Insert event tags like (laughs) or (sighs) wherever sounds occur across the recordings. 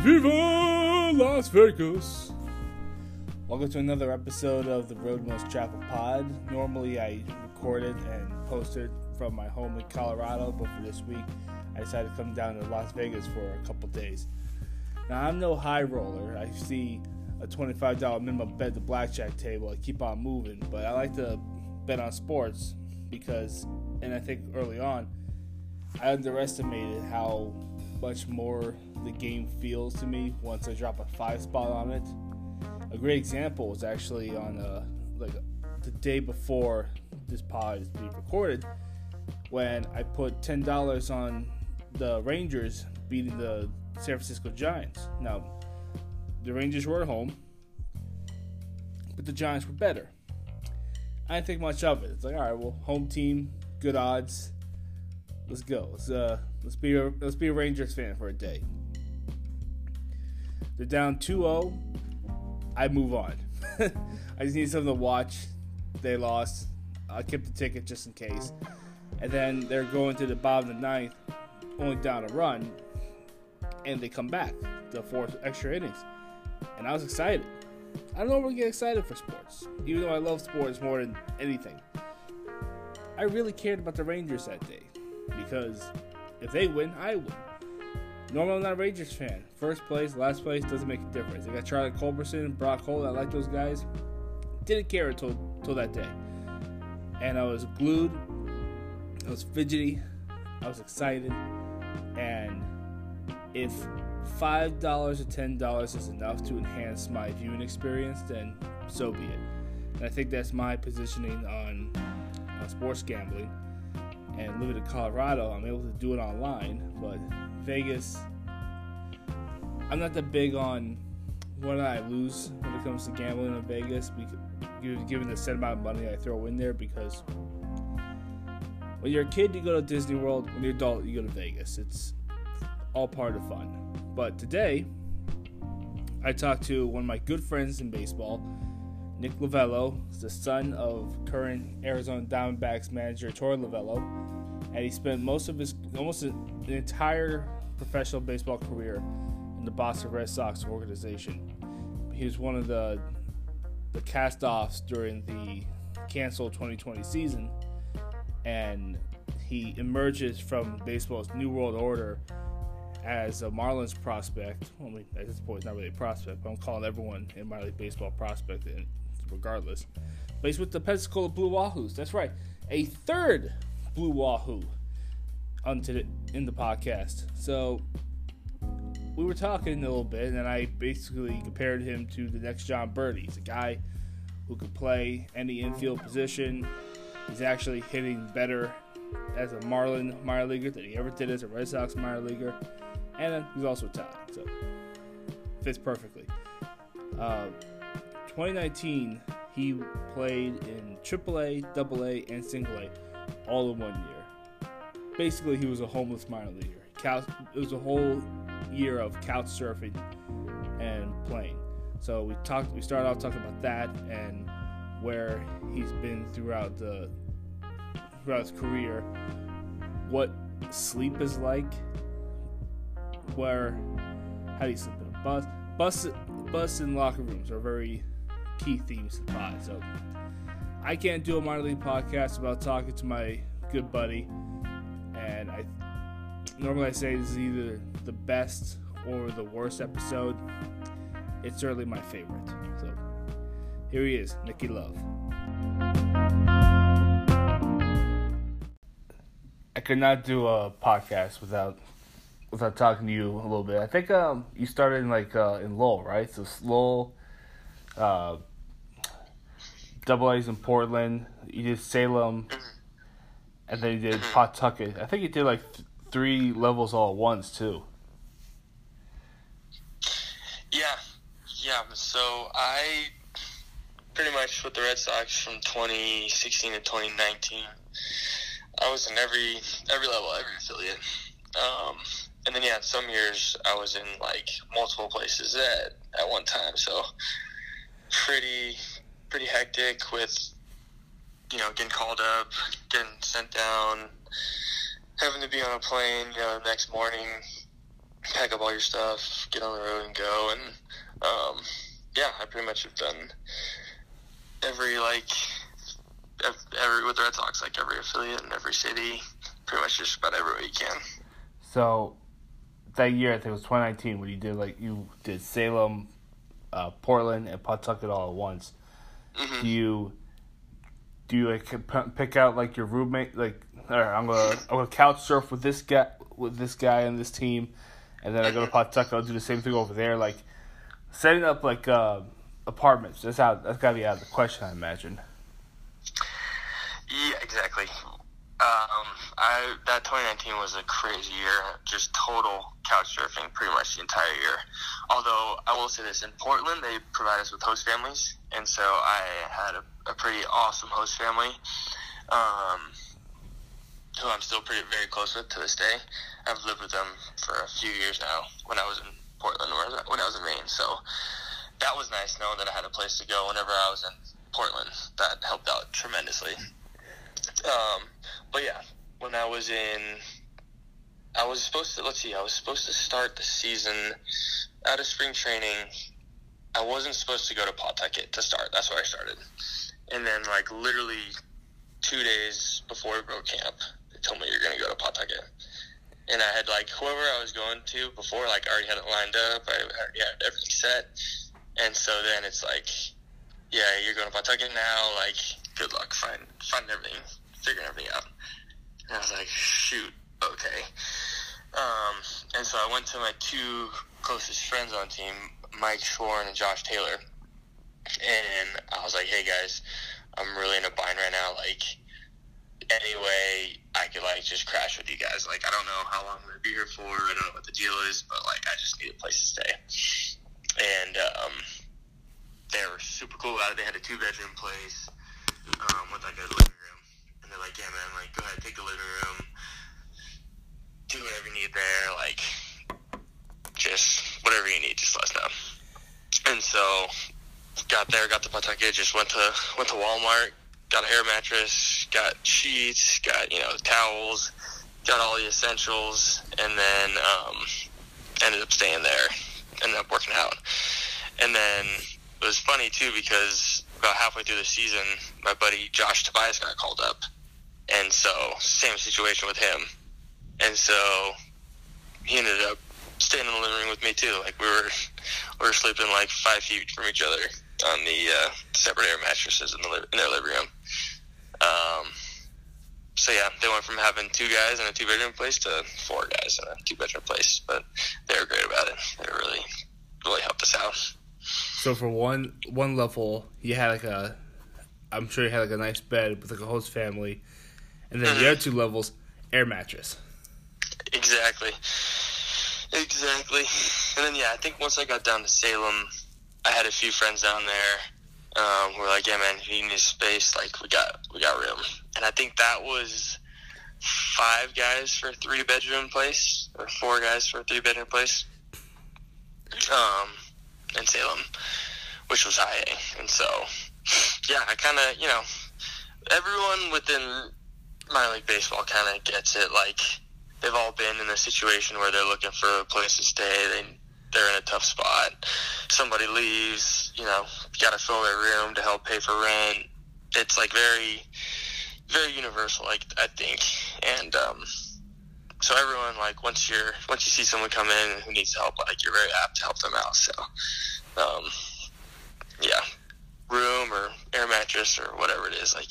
Viva Las Vegas! Welcome to another episode of the Road Most Traveled Pod. Normally, I record it and post it from my home in Colorado, but for this week, I decided to come down to Las Vegas for a couple days. Now, I'm no high roller. I see a $25 minimum bet at the blackjack table. I keep on moving, but I like to bet on sports because, and I think early on, I underestimated how much more the game feels to me once I drop a five spot on it. A great example was actually on uh, like the day before this pod is being recorded when I put ten dollars on the Rangers beating the San Francisco Giants. Now the Rangers were at home, but the Giants were better. I didn't think much of it. It's like, all right, well, home team, good odds. Let's go. Let's uh, let's be a let's be a Rangers fan for a day. They're down 2-0. I move on. (laughs) I just need something to watch. They lost. I kept the ticket just in case. And then they're going to the bottom of the ninth, only down a run, and they come back the fourth extra innings. And I was excited. I don't normally get excited for sports, even though I love sports more than anything. I really cared about the Rangers that day because if they win, I win. Normally, I'm not a Rangers fan. First place, last place doesn't make a difference. I got Charlie Culberson, Brock Holt. I like those guys. Didn't care until, until that day. And I was glued. I was fidgety. I was excited. And if $5 or $10 is enough to enhance my viewing experience, then so be it. And I think that's my positioning on, on sports gambling and living in Colorado, I'm able to do it online. But Vegas, I'm not that big on what I lose when it comes to gambling in Vegas, given the set amount of money I throw in there. Because when you're a kid, you go to Disney World. When you're adult, you go to Vegas. It's all part of fun. But today, I talked to one of my good friends in baseball. Nick Lovullo is the son of current Arizona Diamondbacks manager Torey Lovullo, and he spent most of his almost the entire professional baseball career in the Boston Red Sox organization. He was one of the the cast-offs during the canceled 2020 season, and he emerges from baseball's new world order as a Marlins prospect. Well, I mean, at this point, it's not really a prospect, but I'm calling everyone in minor league baseball prospect regardless. But he's with the Pensacola Blue Wahoos. That's right, a third Blue Wahoo onto in the podcast. So we were talking a little bit, and I basically compared him to the next Jon Berti. He's a guy who could play any infield position. He's actually hitting better as a Marlin minor leaguer than he ever did as a Red Sox minor leaguer, and he's also a Italian, so fits perfectly. Uh, 2019, he played in AAA, AA, and Single A all in one year. Basically, he was a homeless minor leaguer. it was a whole year of couch surfing and playing. So we talked. We started off talking about that and where he's been throughout the throughout his career, what sleep is like, where how do you sleep in a bus? Bus bus and locker rooms are very key themes to the pod. So I can't do a minor league podcast without talking to my good buddy, and I normally I say this is either the best or the worst episode. It's certainly my favorite. So here he is, Nikki Love. I could not do a podcast without without talking to you a little bit. I think um, you started in like uh, in Lowell, right? So Lowell, uh, double A's in Portland. You did Salem, and then you did Pawtucket. I think you did like th- three levels all at once too. Yeah, yeah. So I pretty much with the Red Sox from 2016 to 2019. I was in every every level, every affiliate. Um, and then yeah, some years I was in like multiple places at at one time. So pretty pretty hectic with you know getting called up, getting sent down, having to be on a plane you know the next morning, pack up all your stuff, get on the road, and go. And um, yeah, I pretty much have done every like every with the Red Sox, like every affiliate in every city, pretty much just about everywhere you can. So that year, I think it was 2019, when you did like you did Salem, uh, Portland, and Pawtucket all at once. Mm-hmm. Do you do you like pick out like your roommate? Like, all right, I'm gonna I'm gonna couch surf with this guy with this guy and this team, and then I go to Pawtucket. I'll do the same thing over there. Like setting up like uh, apartments. That's how that's gotta be out of the question, I imagine. Yeah, exactly. Um, I that 2019 was a crazy year, just total couch surfing pretty much the entire year. Although I will say this, in Portland they provide us with host families, and so I had a, a pretty awesome host family, um, who I'm still pretty very close with to this day. I've lived with them for a few years now. When I was in Portland, or when I was in Maine, so that was nice knowing that I had a place to go whenever I was in Portland. That helped out tremendously. Um, but yeah, when I was in, I was supposed to, let's see, I was supposed to start the season out of spring training. I wasn't supposed to go to Pawtucket to start. That's where I started. And then, like, literally two days before we broke camp, they told me you're going to go to Pawtucket. And I had, like, whoever I was going to before, like, I already had it lined up. I already had everything set. And so then it's like, yeah, you're going to Pawtucket now. Like, good luck. Find, find everything, figuring everything out. And I was like, shoot, okay. Um, and so I went to my two closest friends on team, Mike Shawaryn and Josh Taylor. And I was like, hey guys, I'm really in a bind right now. Like, anyway, I could like just crash with you guys. Like, I don't know how long I'm gonna be here for. I don't know what the deal is, but like, I just need a place to stay. And um, they were super cool about it. They had a two bedroom place um, with like a living room and they're like, yeah, man, like, go ahead, take the living room, do whatever you need there, like, just whatever you need, just let us know. And so, got there, got the Pawtucket, just went to went to Walmart, got an air mattress, got sheets, got you know towels, got all the essentials, and then um, ended up staying there, ended up working out, and then it was funny too because about halfway through the season, my buddy Josh Tobias got called up and so, same situation with him. And so, he ended up staying in the living room with me too. Like we were, we were sleeping like five feet from each other on the uh, separate air mattresses in the li- in their living room. Um, so yeah, they went from having two guys in a two bedroom place to four guys in a two bedroom place. But they were great about it. They really, really helped us out. So for one one level, you had like a, I'm sure you had like a nice bed with like a host family and then mm-hmm. the other two levels, air mattress. Exactly. Exactly. And then yeah, I think once I got down to Salem, I had a few friends down there um, who were like, "Yeah, man, if you need space, like we got we got room." And I think that was five guys for a three bedroom place, or four guys for a three bedroom place, um, in Salem, which was High A. And so, yeah, I kind of you know everyone within minor league baseball kind of gets it. Like they've all been in a situation where they're looking for a place to stay. They they're in a tough spot. Somebody leaves, you know, got to fill their room to help pay for rent. It's like very, very universal. Like I think, and um, so everyone like once you're once you see someone come in who needs help, like you're very apt to help them out. So, um, yeah, room or air mattress or whatever it is, like,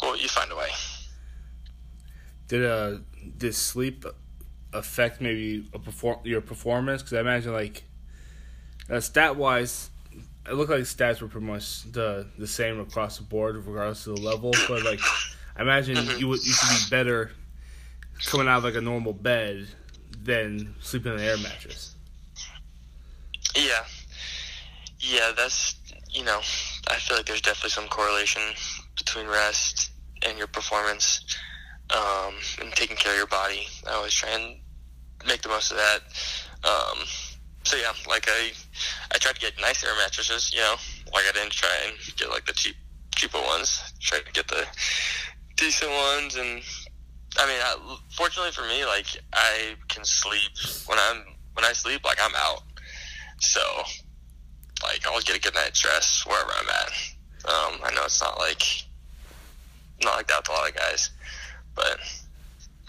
well, you find a way did uh did sleep affect maybe a perform your performance? Because I imagine like uh, stat wise, it looked like stats were pretty much the the same across the board, regardless of the level. But like, I imagine mm-hmm. you would you should be better coming out of like a normal bed than sleeping in an air mattress. Yeah, yeah, that's you know, I feel like there's definitely some correlation between rest and your performance um, and taking care of your body. I always try and make the most of that. Um, so yeah, like I, I tried to get nice air mattresses. You know, like I didn't try and get like the cheap, cheaper ones. Try to get the decent ones, and I mean, I, fortunately for me, like I can sleep when I'm when I sleep, like I'm out. So, like I always get a good night's rest wherever I'm at. Um, I know it's not like not like that with a lot of guys, but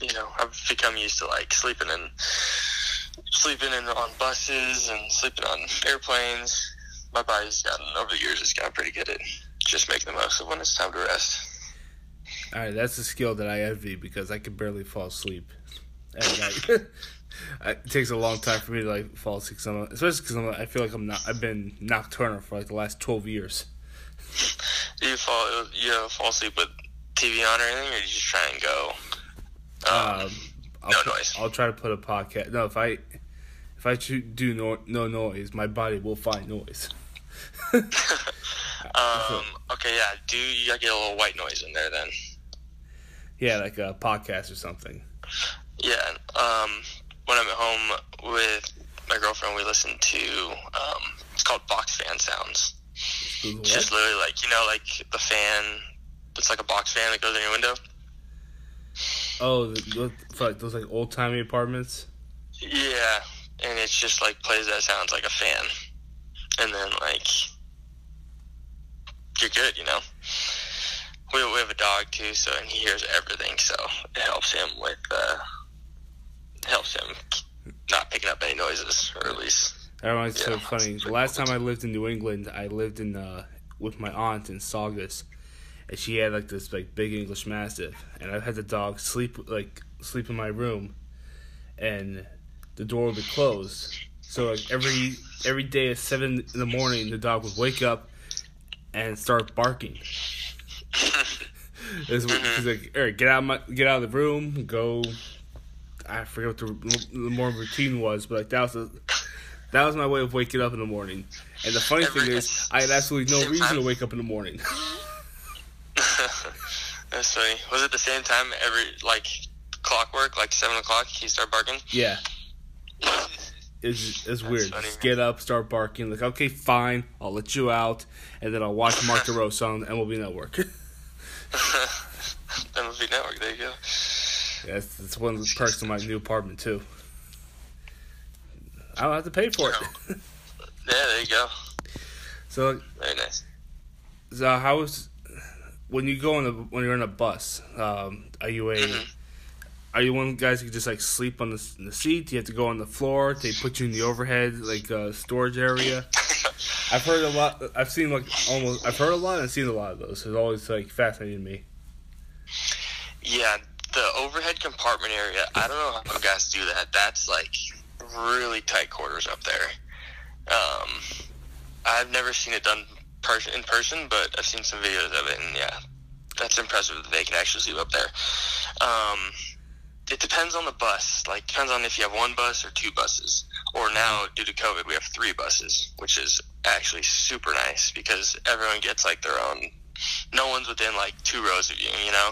you know I've become used to like sleeping in sleeping in on buses and sleeping on airplanes. My body's gotten over the years. It's gotten pretty good at just making the most of when it's time to rest. All right, that's a skill that I envy because I can barely fall asleep at night. (laughs) (laughs) it takes a long time for me to like fall asleep, I'm, especially because I feel like I'm not. I've been nocturnal for like the last twelve years. You fall? You fall asleep with TV on or anything, or do you just try and go? Um, um, I'll no put, noise. I'll try to put a podcast. No, if I if I do no, no noise, my body will find noise. (laughs) um. Okay. Yeah. Do you gotta get a little white noise in there then? Yeah, like a podcast or something. Yeah. Um. When I'm at home with my girlfriend, we listen to um. It's called box fan sounds. What? Just literally like you know like the fan. It's like a box fan that goes in your window. Oh, the, like those like old timey apartments. Yeah, and it's just like plays that sounds like a fan, and then like you're good, you know. We we have a dog too, so and he hears everything, so it helps him with uh, helps him not picking up any noises, or at least. That reminds me Yeah. so funny. The last time I lived in New England, I lived in uh, with my aunt in Saugus, and she had like this like big English Mastiff, and I had the dog sleep like sleep in my room, and the door would be closed. So like every every day at seven in the morning, the dog would wake up and start barking. (laughs) It's he's mm-hmm. like, Eric, get out of my get out of the room, go. I forget what the, the more routine was, but like that was a, that was my way of waking up in the morning. And the funny thing is, I had absolutely no (laughs) reason time? to wake up in the morning. (laughs) (laughs) That's funny. Was it the same time every like clockwork, like seven o'clock? He start barking. yeah, (laughs) it's it's weird. funny, Just get up, start barking. Like, okay, fine, I'll let you out, and then I'll watch Mark (laughs) DeRosa on MLB Network. MLB Network. There you go. That's that's one of the perks of my new apartment too. I don't have to pay for it. Yeah, there you go. so, Very nice. so how was when you go on a when you're on a bus? Um, are you a Mhm. are you one of the guys who just like sleep on the in the seat? Do you have to go on the floor? They put you in the overhead like uh, storage area. (laughs) I've heard a lot. I've seen like almost. I've heard a lot and seen a lot of those. It's always like fascinated me. Yeah, the overhead compartment area. I don't know how guys do that. That's like really tight quarters up there. Um, I've never seen it done person in person, but I've seen some videos of it, and yeah, that's impressive that they can actually sleep up there. Um, it depends on the bus. Like depends on if you have one bus or two buses. Or now, due to COVID, we have three buses, which is actually super nice because everyone gets like their own. No one's within like two rows of you, you know.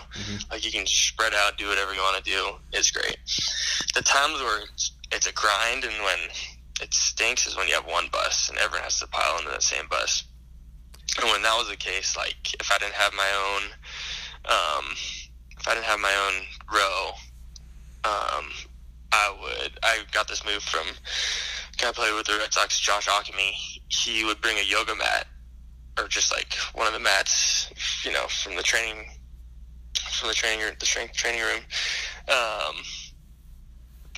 Like you can just spread out, do whatever you want to do. It's great. The times where it's, it's a grind and when it stinks is when you have one bus and everyone has to pile into that same bus. And when that was the case, like if I didn't have my own, um, if I didn't have my own row, um, I would. I got this move from I played with the Red Sox, Josh Ockimey. He would bring a yoga mat or just like one of the mats, you know, from the training from the training the strength training room, um,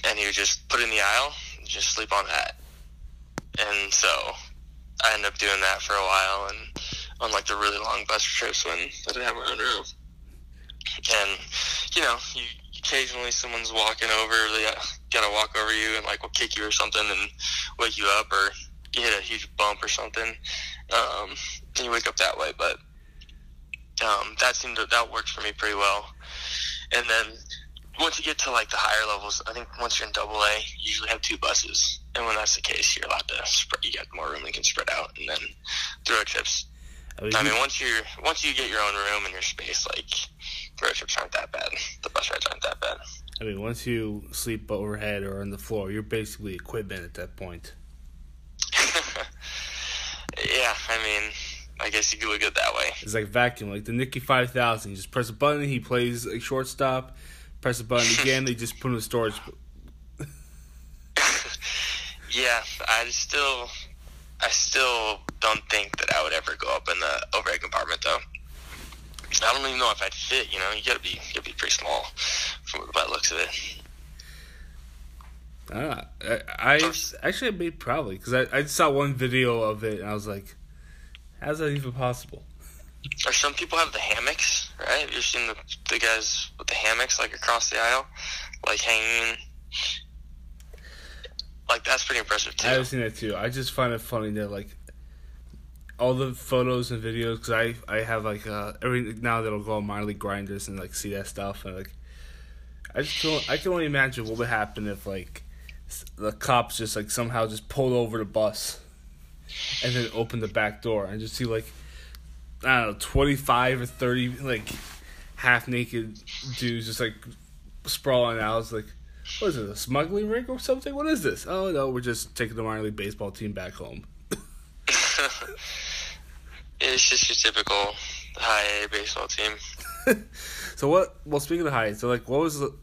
and he would just put it in the aisle and just sleep on that. And so I ended up doing that for a while, and on like the really long bus trips when I didn't have my own room. And you know, you occasionally someone's walking over, they gotta walk over you and like will kick you or something and wake you up, or you hit a huge bump or something. Um, and you wake up that way, but um, that seemed to that worked for me pretty well. And then once you get to like the higher levels, I think once you're in double A, you usually have two buses, and when that's the case, you're allowed to spread. You got more room, you can spread out, and then throw trips. I mean, I mean, once you're once you get your own room and your space, like road trips aren't that bad. The bus rides aren't that bad. I mean, once you sleep overhead or on the floor, you're basically equipment at that point. (laughs) yeah, I mean, I guess you could look at it that way. It's like vacuum, like the Nicky Five Thousand. You just press a button, he plays like shortstop. Press a button (laughs) again. they just put in the storage. (laughs) yeah, I still, I still don't think that I would ever go up in the overhead compartment though. I don't even know if I'd fit. You know, you gotta be, you gotta be pretty small from by the looks of it. Uh, I, I actually maybe probably because I, I saw one video of it and I was like, how's that even possible? Or some people have the hammocks, right? You've seen the the guys with the hammocks like across the aisle, like hanging. Like that's pretty impressive too. I've seen that too. I just find it funny that like all the photos and videos because I I have like uh every now that'll go on league grinders and like see that stuff and like I just don't I can only imagine what would happen if like the cops just like somehow just pulled over the bus and then opened the back door and just see like I don't know twenty five or thirty like half naked dudes just like sprawling out. It's like what is it a smuggling ring or something? What is this? Oh no, we're just taking the minor league baseball team back home. (laughs) it's just your typical high A baseball team. (laughs) so what? Well, speaking of high, A, so like, what was the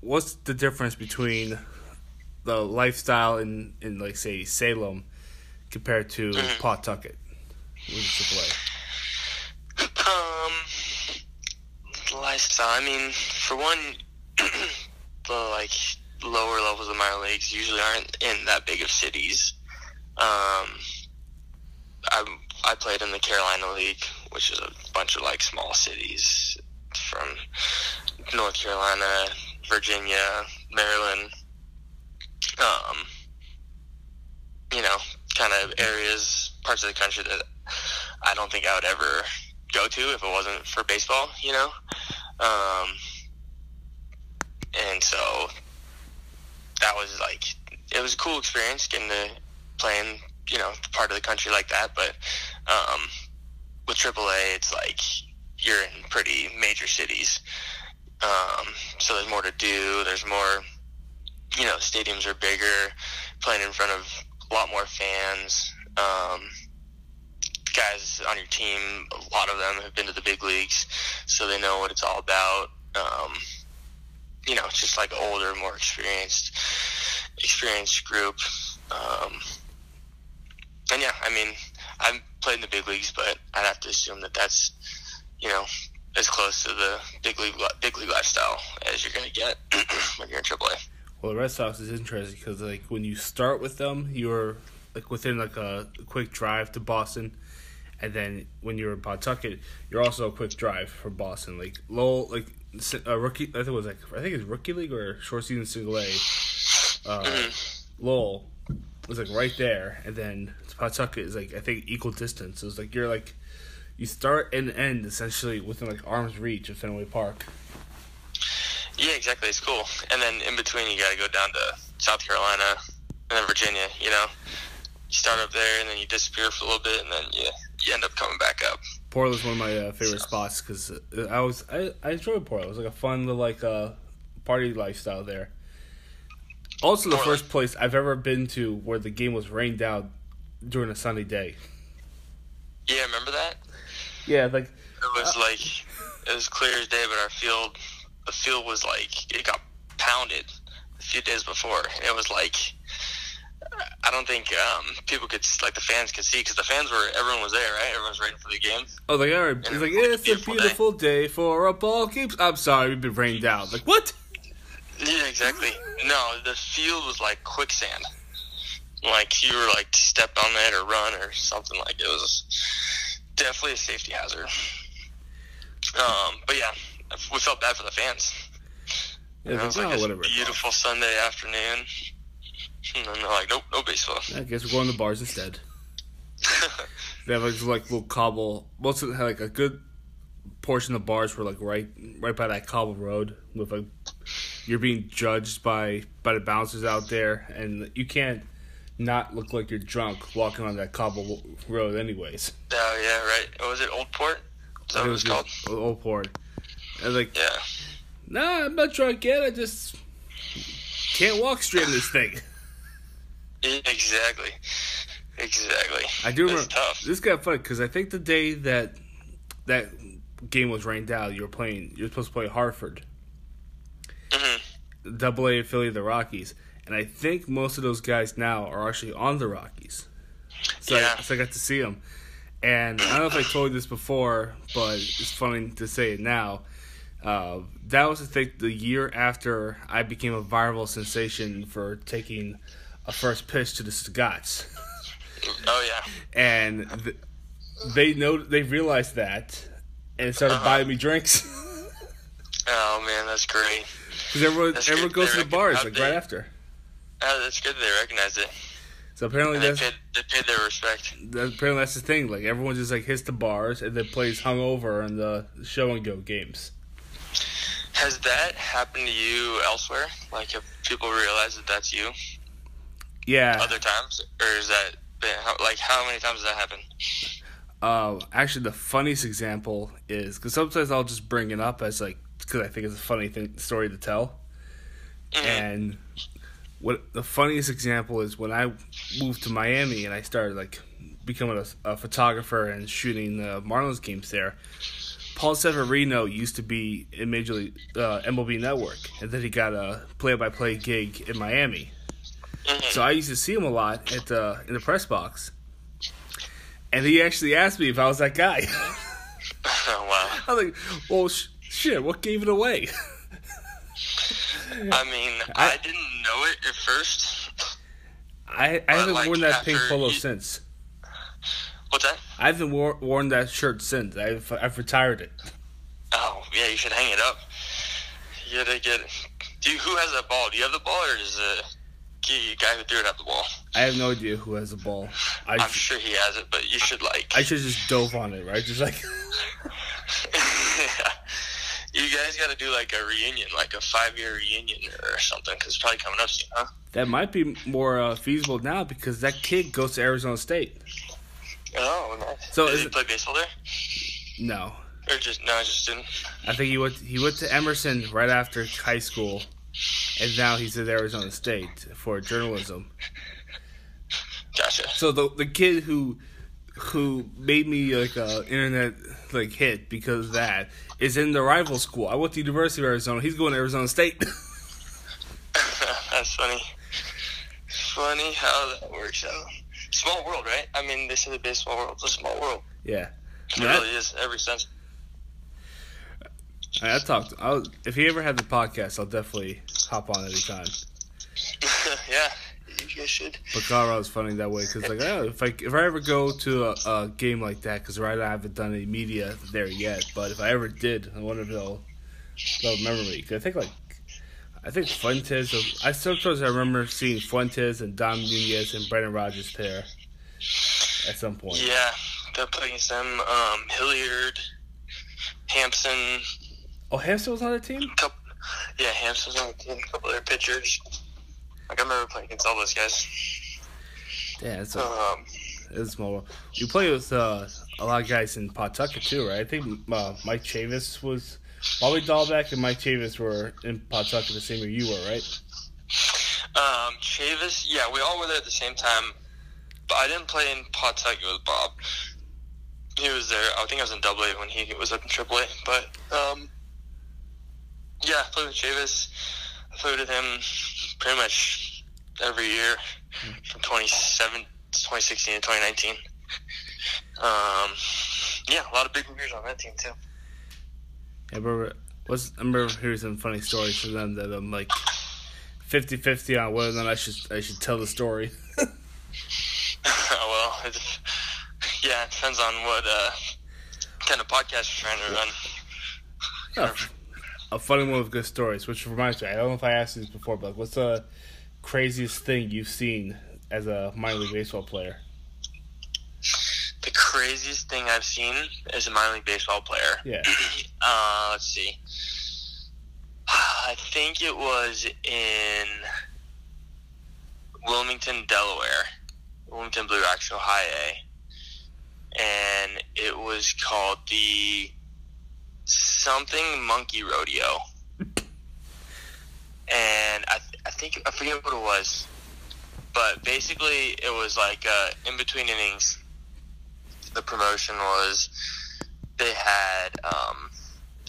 what's the difference between the lifestyle in in like say Salem compared to mm-hmm. Pawtucket with lifestyle. I mean, for one, (clears throat) the like lower levels of minor leagues usually aren't in that big of cities. Um, I I played in the Carolina League, which is a bunch of like small cities from North Carolina, Virginia, Maryland, um, you know, kind of areas, parts of the country that I don't think I would ever go to if it wasn't for baseball, you know? Um, and so that was like, it was a cool experience getting to play in, you know, part of the country like that. But um, with AAA, it's like you're in pretty major cities. Um, so there's more to do. There's more you know, stadiums are bigger, playing in front of a lot more fans. Um, guys on your team, a lot of them have been to the big leagues, so they know what it's all about. Um, you know, it's just like older, more experienced, experienced group. Um, and yeah, I mean, I've played in the big leagues, but I'd have to assume that that's, you know, as close to the big league big league lifestyle as you're going to get (clears throat) when you're in AAA. Well, the Red Sox is interesting because like when you start with them, you're like within like a quick drive to Boston, and then when you're in Pawtucket, you're also a quick drive from Boston. Like Lowell, like a rookie, I think it was like I think it's rookie league or short season single A. Uh, mm-hmm. Lowell was like right there, and then Pawtucket is like I think equal distance. So it's like you're like you start and end essentially within like arm's reach of Fenway Park. Yeah, exactly. It's cool. And then in between, you got to go down to South Carolina and then Virginia. You know, you start up there and then you disappear for a little bit, and then you you end up coming back up. Portland's one of my uh, favorite so. spots because uh, I was I, I enjoyed Portland. It was like a fun little like uh, party lifestyle there. Also, the first place I've ever been to where the game was rained out during a sunny day. Yeah, remember that? Yeah, like it was uh, like it was clear as day, but our field the field was like it got pounded a few days before. It was like I don't think um, people could like the fans could see because the fans were everyone was there, right? Everyone was ready for the game. Oh, they are. It's like it's a beautiful, beautiful day. day. for a ball game. I'm sorry, we've been rained out. Like what? Yeah, exactly. No, the field was like quicksand. Like you were like stepped on it or run or something like it was definitely a safety hazard. Um, but yeah, we felt bad for the fans. Yeah, it was like a beautiful Sunday afternoon. (laughs) And they're like, nope, no baseball. I guess we're going to bars instead. (laughs) they have like, like little cobble. Most of them had like a good portion of bars were like right right by that cobble road with like you're being judged by by the bouncers out there and you can't not look like you're drunk walking on that cobble road anyways. Oh yeah, right. What was it Old Port? Is that what it was called? Old Port. I was like, yeah. Nah, I'm not drunk yet. I just can't walk straight in this thing. Exactly. Exactly. I do remember. Tough. This got funny because I think the day that that game was rained out, you were playing. You were supposed to play Hartford. Double A affiliate of the Rockies, and I think most of those guys now are actually on the Rockies. So, Yeah. I, so I got to see them, and I don't know if I told you this before, but it's funny to say it now. Uh, that was I think the year after I became a viral sensation for taking a first pitch to the Scots, Oh yeah. and th- they know they realized that and started Uh-huh. buying me drinks. Oh man, that's great. Because everyone, That's everyone good. goes to the bars like right after. Oh, that's good. They recognize it. So apparently And they that's paid, they paid their respect. that- apparently that's the thing. Like everyone just like hits the bars and then plays hungover in the show and go games. Has that happened to you elsewhere? Like, have people realized that that's you Yeah. other times, or is that been, how, like how many times has that happened? Uh, actually, the funniest example is because sometimes I'll just bring it up as like because I think it's a funny thing story to tell. Mhm. And what the funniest example is when I moved to Miami and I started like becoming a, a photographer and shooting the Marlins games there. Paul Severino used to be in Major League uh, MLB Network, and then he got a play-by-play gig in Miami. Mhm. So I used to see him a lot at the in the press box, and he actually asked me if I was that guy. oh, (laughs) (laughs) wow. I was like, "Well, sh- shit, what gave it away?" (laughs) I mean, I, didn't know it at first. I, I haven't like, worn that pink polo you- since. What's that? I haven't wor- worn that shirt since. I've I've retired it. Oh, yeah, you should hang it up. You gotta get. Do you, who has that ball? Do you have the ball, or is the key guy who threw it have the ball? I have no idea who has the ball. I I'm sure he has it, but you should like. I should just dove on it, right? Just like (laughs) (laughs) you guys got to do like a reunion, like a five-year reunion or something, because it's probably coming up soon, huh? that might be more uh, feasible now because that kid goes to Arizona State. Oh, nice. So Did he it- play baseball there, No, or just no? Just didn't. I think he went he went to Emerson right after high school, and now he's at Arizona State for journalism. Gotcha. So the the kid who who made me like a internet like hit because of that is in the rival school. I went to University of Arizona. He's going to Arizona State. (laughs) (laughs) That's funny. Funny how that works out. Small world, right? I mean, they say the baseball world's a small world. yeah. It really is, every sense. I, I talked. I'll, if he ever had the podcast, I'll definitely hop on anytime. (laughs) yeah, you guys should. But Colorado's funny that way because like oh, if I if I ever go to a, a game like that because right now I haven't done any media there yet. But if I ever did, I wonder if they'll they'll remember me. 'Cause I think like I think Fuentes. I sometimes I remember seeing Fuentes and Dom Nunez and Brendan Rodgers there at some point. Yeah, they're playing against them. Um, Hilliard, Hampson, Oh, Hampson was on the team. couple, yeah, Hampson's on the team. A couple of their pitchers. Like I remember playing against all those guys. Yeah, it's a, Um, it's a small. world. You play with uh, a lot of guys in Pawtucket too, right? I think uh, Mike Chavis was. Bobby Dalbec and Mike Chavis were in Pawtucket the same year you were, right? um, Chavis, yeah, we all were there at the same time, but I didn't play in Pawtucket with Bob. He was there. I think I was in Double A when he was up in Triple A. But um, yeah, I played with Chavis. I played with him pretty much every year from 27, 2016 to 2019. Um, yeah, a lot of big years on that team too. I remember, what's, I remember hearing some funny stories from them that I'm like 50-50 on whether or not I should I should tell the story. (laughs) (laughs) well, it, yeah, it depends on what uh, kind of podcast you're trying to run. A funny one with good stories, which reminds me, I don't know if I asked you this before, but what's the craziest thing you've seen as a minor league baseball player? The craziest thing I've seen as a minor league baseball player. Yeah. (clears throat) Uh, let's see. I think it was in Wilmington, Delaware. Wilmington Blue Rocks, Ohio. And it was called the something monkey rodeo. And I, th- I think, I forget what it was. But basically, it was like uh, in between innings, the promotion was they had um,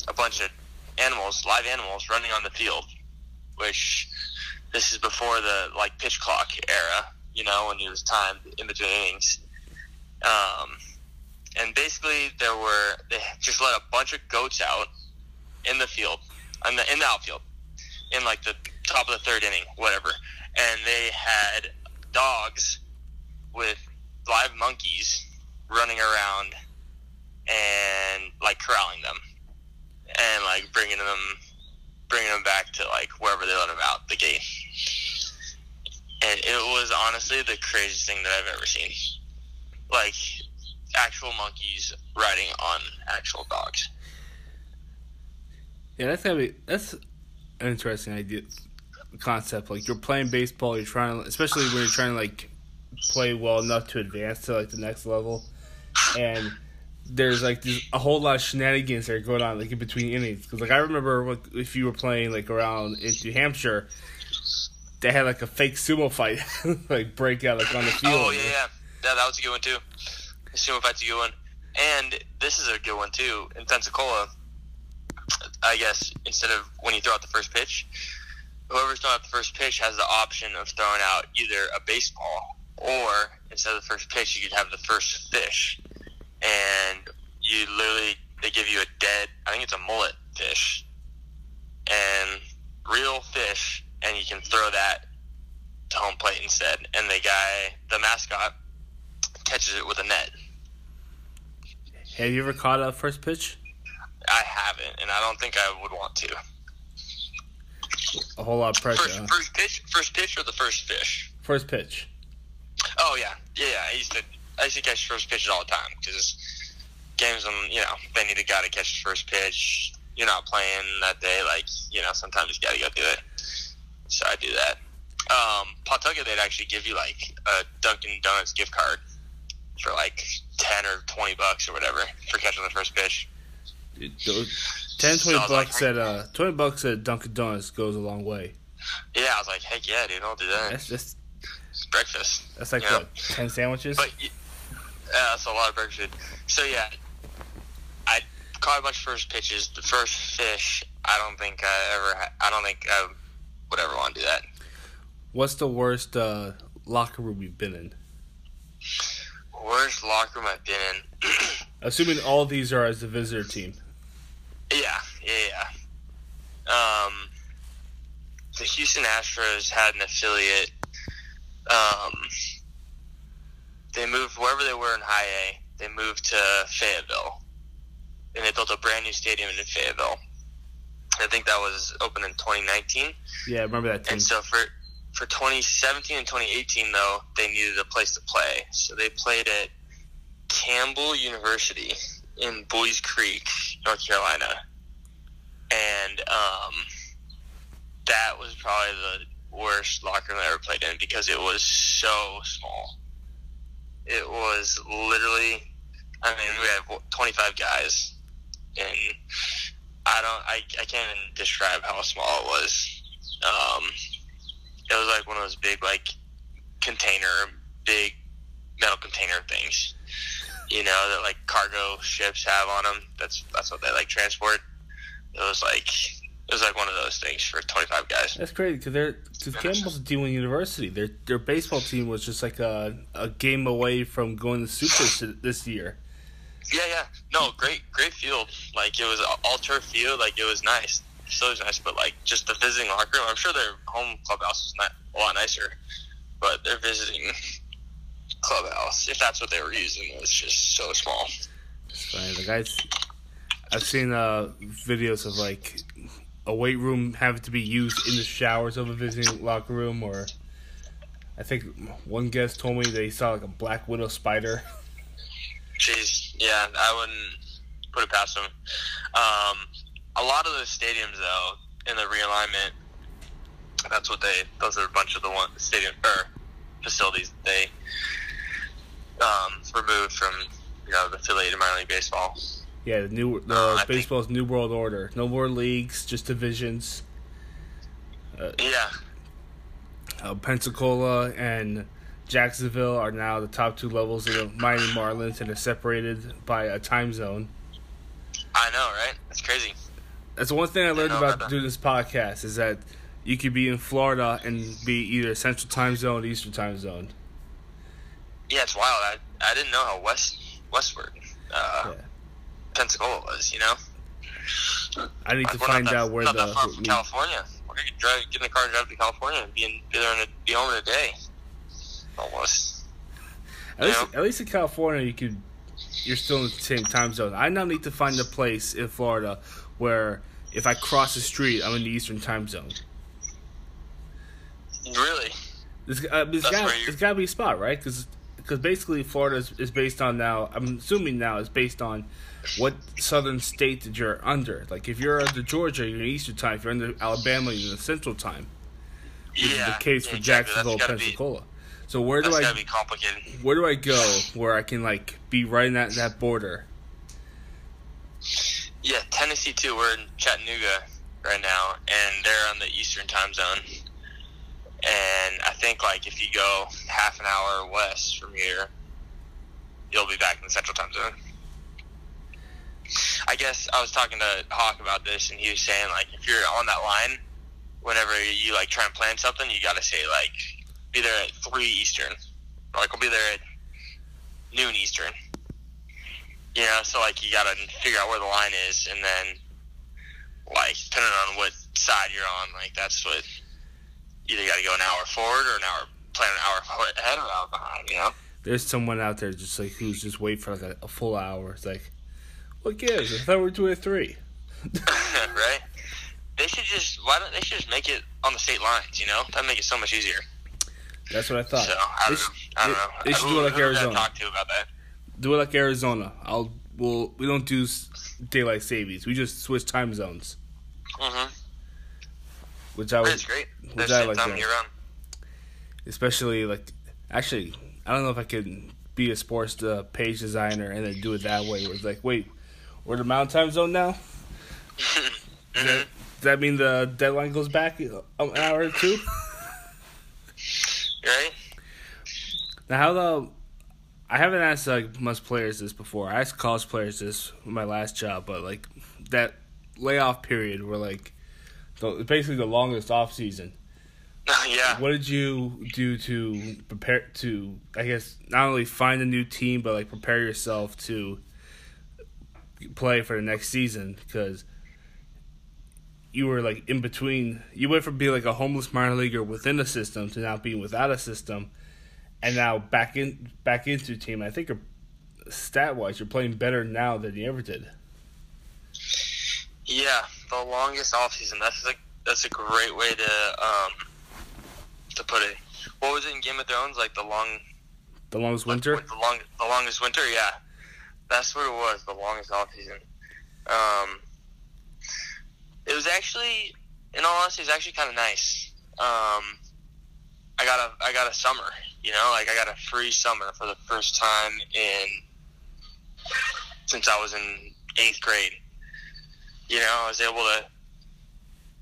a bunch of animals, live animals, running on the field, which this is before the like pitch clock era. You know, when it was timed in between innings. Um, and basically there were they just let a bunch of goats out in the field, in the in the outfield, in like the top of the third inning, whatever, and they had dogs with live monkeys running around and like corralling them and like bringing them bringing them back to like wherever they let them out the gate. And it was honestly the craziest thing that i've ever seen. Like actual monkeys riding on actual dogs Yeah, that's gotta be that's an interesting idea concept. Like you're playing baseball, you're trying to, especially when you're trying to like play well enough to advance to like the next level, and there's like this, a whole lot of shenanigans that are going on like in between innings. Because like I remember what, if you were playing like around in New Hampshire, they had like a fake sumo fight (laughs) like break out like on the oh, field. oh yeah yeah yeah that was a good one too sumo fight's a good one. And this is a good one too. In pensacola i guess instead of when you throw out the first pitch whoever's throwing out the first pitch has the option of throwing out either a baseball or instead of the first pitch you could have the first fish. And you literally they give you a dead i think it's a mullet fish. And real fish and you can throw that to home plate instead. And the guy the mascot catches it with a net Have you ever caught a first pitch? i haven't and i don't think i would want to A whole lot of pressure. first, huh? first pitch first pitch or the first fish First pitch. Oh yeah, yeah, yeah. I used to I used to catch first pitches all the time because games when you know they need a guy to catch the first pitch. You're not playing that day, like you know. Sometimes you got to go do it. So I do that. Um, Pawtucket, they'd actually give you like a Dunkin' Donuts gift card for like ten or twenty bucks or whatever for catching the first pitch. Dude, those 10, 20 Sounds like bucks at uh, twenty bucks at Dunkin' Donuts goes a long way. Yeah, I was like, heck yeah, dude, I'll do that. That's just It's breakfast. that's like what ten sandwiches. But yeah, that's a lot of breakfast. So yeah, I caught a bunch of first pitches. The first fish, I don't think I ever. I don't think I would ever want to do that. What's the worst uh, locker room you've been in? Worst locker room I've been in. (clears throat) Assuming all these are as the visitor team. yeah, yeah, yeah. Um, the Houston Astros had an affiliate. Um, they moved wherever they were in High A. They moved to Fayetteville, and they built a brand new stadium in Fayetteville. I think that was open in 2019. Yeah, I remember that team. And so for for 2017 and 2018, though, they needed a place to play, so they played at Campbell University in Buies Creek, North Carolina, and um, that was probably the worst locker room I ever played in because it was so small. It was literally, I mean, we had 25 guys, and I don't, I, I can't even describe how small it was. Um, it was like one of those big, like, container, big metal container things, you know, that like cargo ships have on them. That's that's what they like transport. It was like it was like one of those things for 25 guys. That's crazy because they're because Campbell's a D1 University. Their their baseball team was just like a a game away from going to Supers to- this year. Yeah, yeah. No, great, great field. Like it was all turf field. Like it was nice. So it nice, but like just the visiting locker room. I'm sure their home clubhouse is not a lot nicer, but their visiting clubhouse, if that's what they were using, was just so small. The guys, I've seen uh, videos of like a weight room having to be used in the showers of a visiting locker room, or I think one guest told me they saw like a black widow spider. Jeez, yeah, I wouldn't put it past them. Um, a lot of the stadiums, though, in the realignment, that's what they. Those are a bunch of the one stadium or facilities that they um, removed from you know the affiliated minor league baseball. Yeah, the new the Uh, I think- baseball's new world order. No more leagues, just divisions. Yeah, Uh, Pensacola and Jacksonville are now the top two levels of the Miami Marlins, and are separated by a time zone. I know, right? That's crazy. That's one thing I learned know about doing this podcast is that you could be in Florida and be either Central Time Zone or Eastern Time Zone. Yeah, it's wild. I I didn't know how west westward uh, Yeah. Pensacola was. You know, I need to we're find that, out where not the that far from California. We're gonna drive, get in a car and drive to California and be in be there in a, be home in a day. Almost. at least at least in California you could you're still in the same time zone. I now need to find a place in Florida where if I cross the street, I'm in the Eastern Time Zone. Really? There's, uh, there's That's got there's got to be a spot, right? Because basically Florida is, is based on now. I'm assuming now is based on what southern state that you're under. Like if you're under Georgia, you're in Eastern Time. If you're under Alabama, you're in the Central Time. Which yeah. is the case yeah, for exactly. Jacksonville, That's be, Pensacola. So where do I gotta be complicated. where do I go where I can like be right in that that border? Yeah, Tennessee too. We're in Chattanooga right now, and they're on the Eastern time zone. And I think like if you go half an hour west from here, you'll be back in the Central time zone. I guess I was talking to Hawk about this, and he was saying like if you're on that line, whenever you like try and plan something, you got to say like be there at three Eastern, or like we'll be there at noon Eastern. You know, so like you gotta figure out where the line is, and then like depending on what side you're on, like that's what either you got to go an hour forward or an hour plan an hour ahead or an hour behind. You know, There's someone out there just like who's just wait for like a, a full hour. It's like, what gives? I thought we were doing it three. (laughs) (laughs) right? They should just why don't they should just make it on the state lines? You know, that'd make it so much easier. That's what I thought. So I don't know. I don't they- know. They should Who- do it like who did I Arizona. Talk to about that. Do it like Arizona. I'll we'll we don't do daylight savings. We just switch time zones, Mm-hmm. which I was great. which I like time that. year round. especially like actually I don't know if I could be a sports uh, page designer and then do it that way. Where it's like, wait, we're the Mountain Time Zone now. Does (laughs) Mhm. that, does that mean the deadline goes back an hour or two? Right? Now, how the I haven't asked like most players this before. I asked college players this my last job, but like that layoff period where like the, basically the longest off season. (laughs) yeah. What did you do to prepare to I guess not only find a new team but like prepare yourself to play for the next season because you were like in between you went from being like a homeless minor leaguer within a system to now being without a system and now back in back into team. I think stat wise you're playing better now than you ever did. Yeah, the longest off season. That's a that's a great way to um to put it. What was it in Game of Thrones? Like the long The longest winter? The long the longest winter. Yeah, that's what it was. The longest off season. Um, it was actually, in all honesty, it was actually kind of nice. Um, I got a I got a summer. You know, like I got a free summer for the first time in since I was in eighth grade. You know, I was able to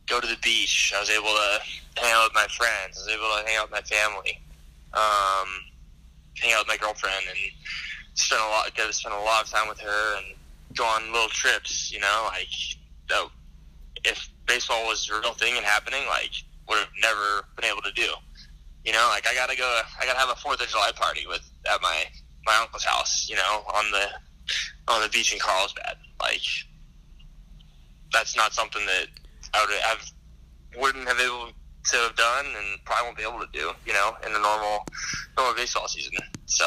go to the beach. I was able to hang out with my friends. I was able to hang out with my family. Um, hang out with my girlfriend and spend a lot get to spend a lot of time with her and go on little trips, you know, like that if baseball was a real thing and happening, like would have never been able to do. You know, like I gotta go I gotta have a Fourth of July party with at my my uncle's house, you know, on the on the beach in Carlsbad. Like that's not something that I would have wouldn't have able to have done and probably won't be able to do, you know, in the normal normal baseball season. So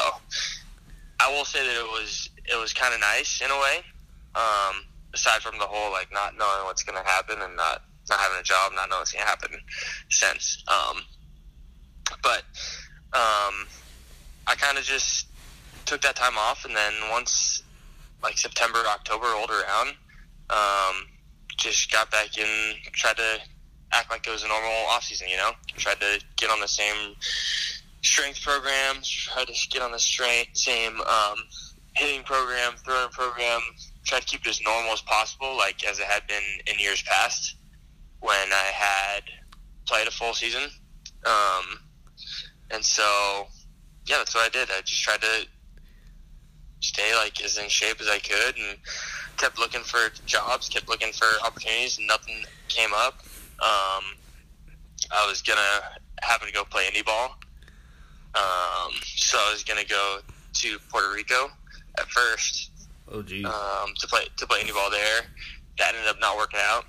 I will say that it was it was kind of nice in a way. Um, aside from the whole like not knowing what's going to happen and not not having a job, not knowing what's going to happen since. Um, but um, I kind of just took that time off, and then once like September, October rolled around, um, just got back in, tried to act like it was a normal off season. You know, tried to get on the same strength programs, tried to get on the strength, same um, hitting program, throwing program. Tried to keep it as normal as possible, like as it had been in years past when I had played a full season. Um, and so, yeah, that's what I did. I just tried to stay like as in shape as I could, and kept looking for jobs, kept looking for opportunities, and nothing came up. Um, I was gonna happen to go play indie ball. Um, so I was gonna go to Puerto Rico at first. Oh. Um, to play to play indie ball there. That ended up not working out.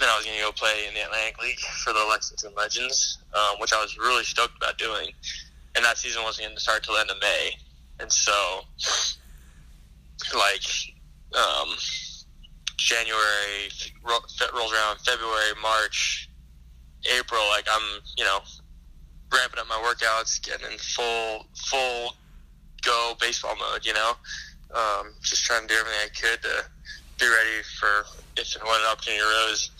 Then I was gonna go play in the Atlantic League for the Lexington Legends, um, which I was really stoked about doing. And that season wasn't going to start till the end of May, and so like um, January rolls around, February, March, April, like I'm, you know, ramping up my workouts, getting in full full go baseball mode, you know, um, just trying to do everything I could to be ready for and when an opportunity arose.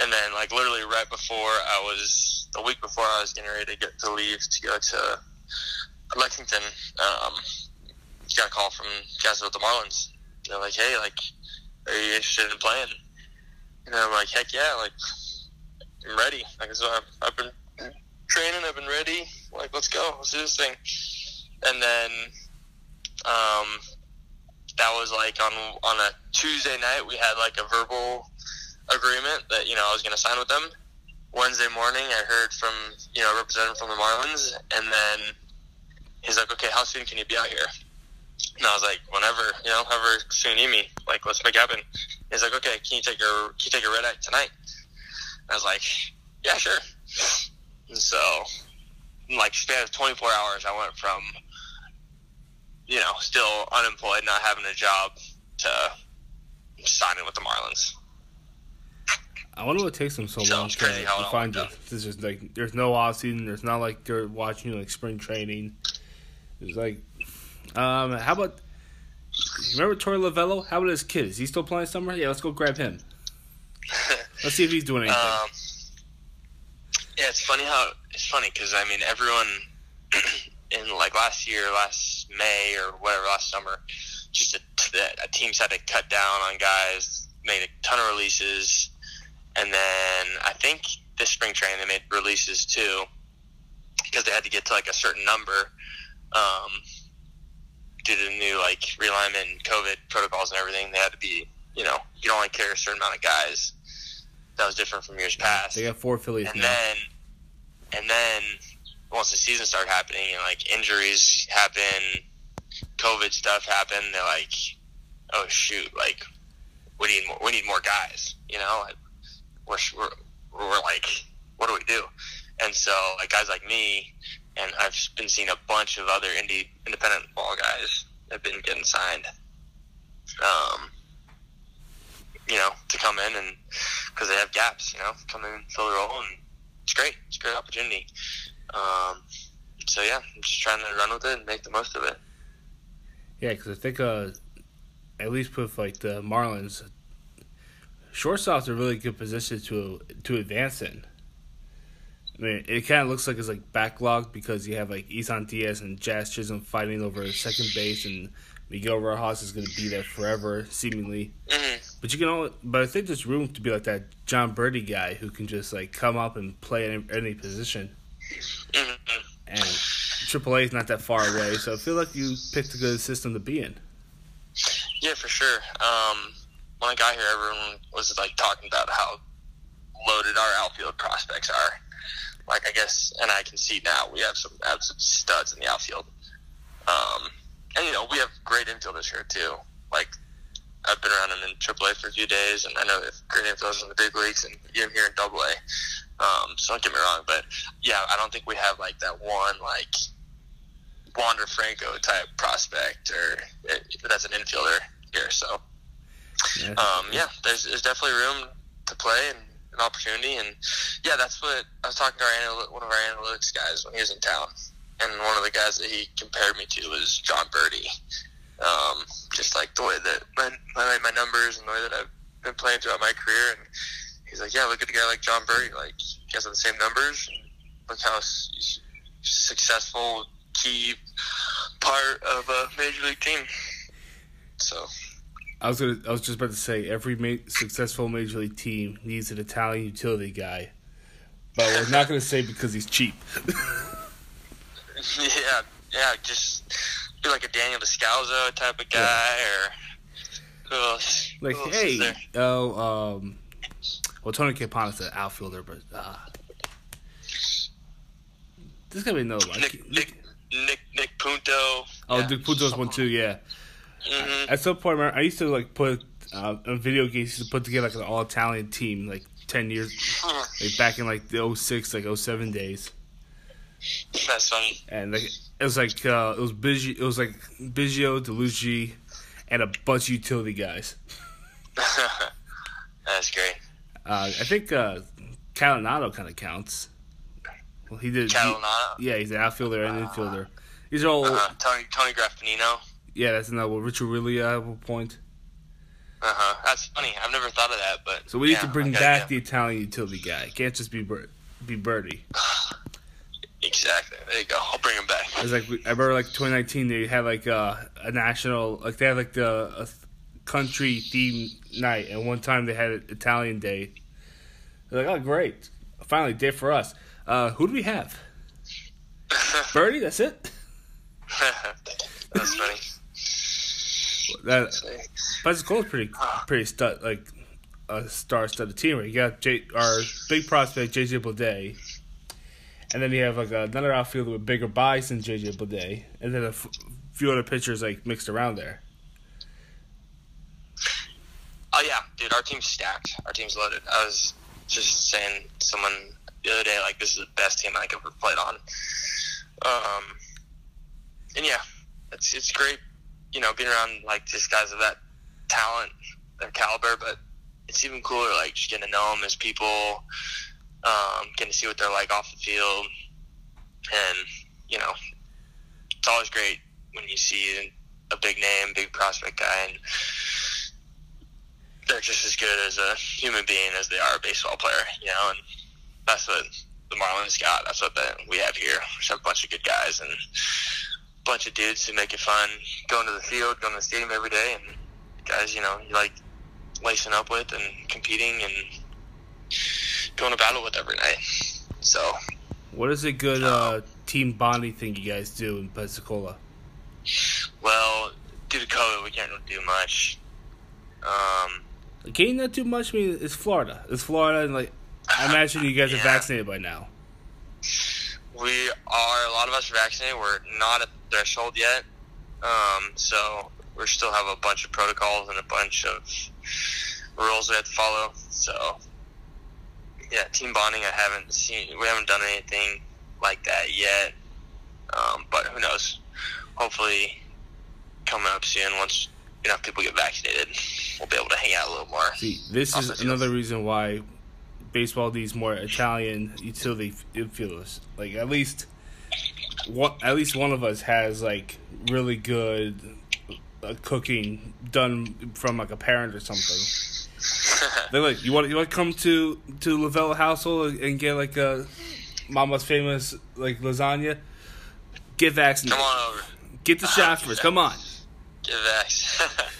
And then, like literally right before I was, the week before I was getting ready to get to leave to go to Lexington, um, got a call from guys with the Marlins. They're like, "Hey, like, are you interested in playing?" And I'm like, "Heck yeah! Like, I'm ready. Like, so I've, I've been training. I've been ready. Like, let's go. Let's do this thing." And then, um, that was like on on a Tuesday night. We had like a verbal agreement that you know I was going to sign with them. Wednesday morning, I heard from you know a representative from the Marlins, and then he's like, "Okay, how soon can you be out here?" And I was like, "Whenever, you know, however soon you need me. Like, let's make it happen." He's like, "Okay, can you take your can you take your red eye tonight?" And I was like, "Yeah, sure." And so, in like span of 24 hours, I went from you know still unemployed, not having a job, to signing with the Marlins. I wonder what takes them so, long to, it to find you. This is like there's no off season. There's not like they're watching you like spring training. It's like, um, how about remember Tori Lavello? How about his kid? Is he still playing summer? Yeah, let's go grab him. (laughs) Let's see if he's doing anything. Um, yeah, it's funny how it's funny because I mean everyone (clears throat) in like last year, last May or whatever, last summer, just a teams had to cut down on guys, made a ton of releases, and then I think this spring training they made releases too because they had to get to like a certain number um, due to the new like realignment and COVID protocols and everything. They had to be, you know, you can only carry a certain amount of guys. That was different from years past they got four Phillies and now. then and then once the season started happening and like injuries happen covid stuff happened they're like oh shoot like we need more we need more guys you know we're, we're, we're like what do we do and so like guys like me and i've been seeing a bunch of other indie independent ball guys have been getting signed um you know to come in and because they have gaps, you know, come in, fill the role, and it's great. It's a great opportunity. Um, so yeah, I'm just trying to run with it and make the most of it. Yeah, because I think uh, at least with like the Marlins, shortstop's a really good position to to advance in. I mean, it kind of looks like it's like backlogged because you have like Isan Diaz and Jazz Chisholm fighting over second base, and Miguel Rojas is going to be there forever, seemingly. hmm But you can only, but I think there's room to be like that Jon Berti guy who can just like come up and play in any position. Hmm And AAA is not that far away, so I feel like you picked a good system to be in. Yeah, for sure. Um, when I got here, everyone was like talking about how loaded our outfield prospects are. Like I guess, and I can see now we have some absolute studs in the outfield. Um, and you know we have great infielders here too. Like I've been around them in AAA for a few days, and I know have great infielders in the big leagues and even here in Double A. Um, so don't get me wrong, but yeah, I don't think we have like that one like Wander Franco type prospect or that's an infielder here. So Yeah. um, yeah, there's, there's definitely room to play and an opportunity, and yeah, that's what I was talking to our anal- one of our analytics guys when he was in town, and one of the guys that he compared me to was Jon Berti. Um, just like the way that my, my my numbers and the way that I've been playing throughout my career, and he's like, yeah, look at a guy like Jon Berti, like he has the same numbers. Look how successful, key part of a major league team. So I was gonna. I was just about to say every ma- successful major league team needs an Italian utility guy, but we're not gonna say because he's cheap. (laughs) Yeah, yeah, just be like a Daniel Descalso type of guy, or who else? like, Who else hey, oh, um, well, Tony Campana's an outfielder, but uh, There's gotta be another one. Nick Nick Nick, Nick Punto. Oh, yeah. Nick Punto's one too. Yeah. Mhm. At some point, I used to like put uh, on video games to put together like an all Italian team, like ten years, like back in like the 06, like 07 days, That's funny. and like it was like uh, it was Biggio, it was like Biggio, Dellucci, and a bunch of utility guys. (laughs) That's great. Uh, I think uh, Calinado kind of counts. Well, he did. he- Catalanotto. yeah, he's an outfielder and infielder. These are all. Uh-huh. Tony Tony Graffanino. Yeah, that's another one. Rich Aurilia at one point. Uh huh. That's funny. I've never thought of that, but So we need to bring back yeah. the Italian utility guy. It can't just be Bir- be Berti. (sighs) Exactly. There you go. I'll bring him back. It's like I remember like 2019 they had like uh, a national like they had like the country theme night and one time they had an Italian day. They're like, oh great, finally day for us. Uh, who do we have? (laughs) Berti. That's it. (laughs) That's funny. That Pensacola's pretty pretty stud like a star-studded team. Right? You got J, our big prospect JJ Bleday, and then you have like another outfielder with bigger buys than JJ Bleday, and then a f- few other pitchers like mixed around there. Oh yeah, dude, our team's stacked. Our team's loaded. I was just saying to someone the other day, like this is the best team I've ever played on. Um, and yeah, it's it's great, you know, being around like just guys of that talent, their caliber. But it's even cooler, like just getting to know them as people, um, getting to see what they're like off the field, and you know, it's always great when you see a big name, big prospect guy, and they're just as good as a human being as they are a baseball player, you know, and that's what the Marlins got. That's what the, we have here. We have a bunch of good guys and a bunch of dudes who make it fun going to the field, going to the stadium every day, and guys, you know, you like lacing up with and competing and going to battle with every night. So, What is a good uh, team bonding thing you guys do in Pensacola? well, due to COVID, we can't really do much. Um, Can not do much? I mean, it's Florida. It's Florida, and like I imagine you guys are (sighs) vaccinated by now. We are a lot of us are vaccinated. We're not at the threshold yet, um, so we still have a bunch of protocols and a bunch of rules we have to follow. So, yeah, team bonding. I haven't seen. We haven't done anything like that yet, um, but who knows? Hopefully, coming up soon. Once enough people get vaccinated, we'll be able to hang out a little more. See, this is the another reason why baseball needs more Italian utility infielders. Like at least one, at least one of us has like really good uh, cooking done from like a parent or something. (laughs) They're like, you want you want to come to to Lavelle household and get like a Mama's famous like lasagna? Get vaccinated. Come on over. Get the shot first. Come on. Vax. (laughs)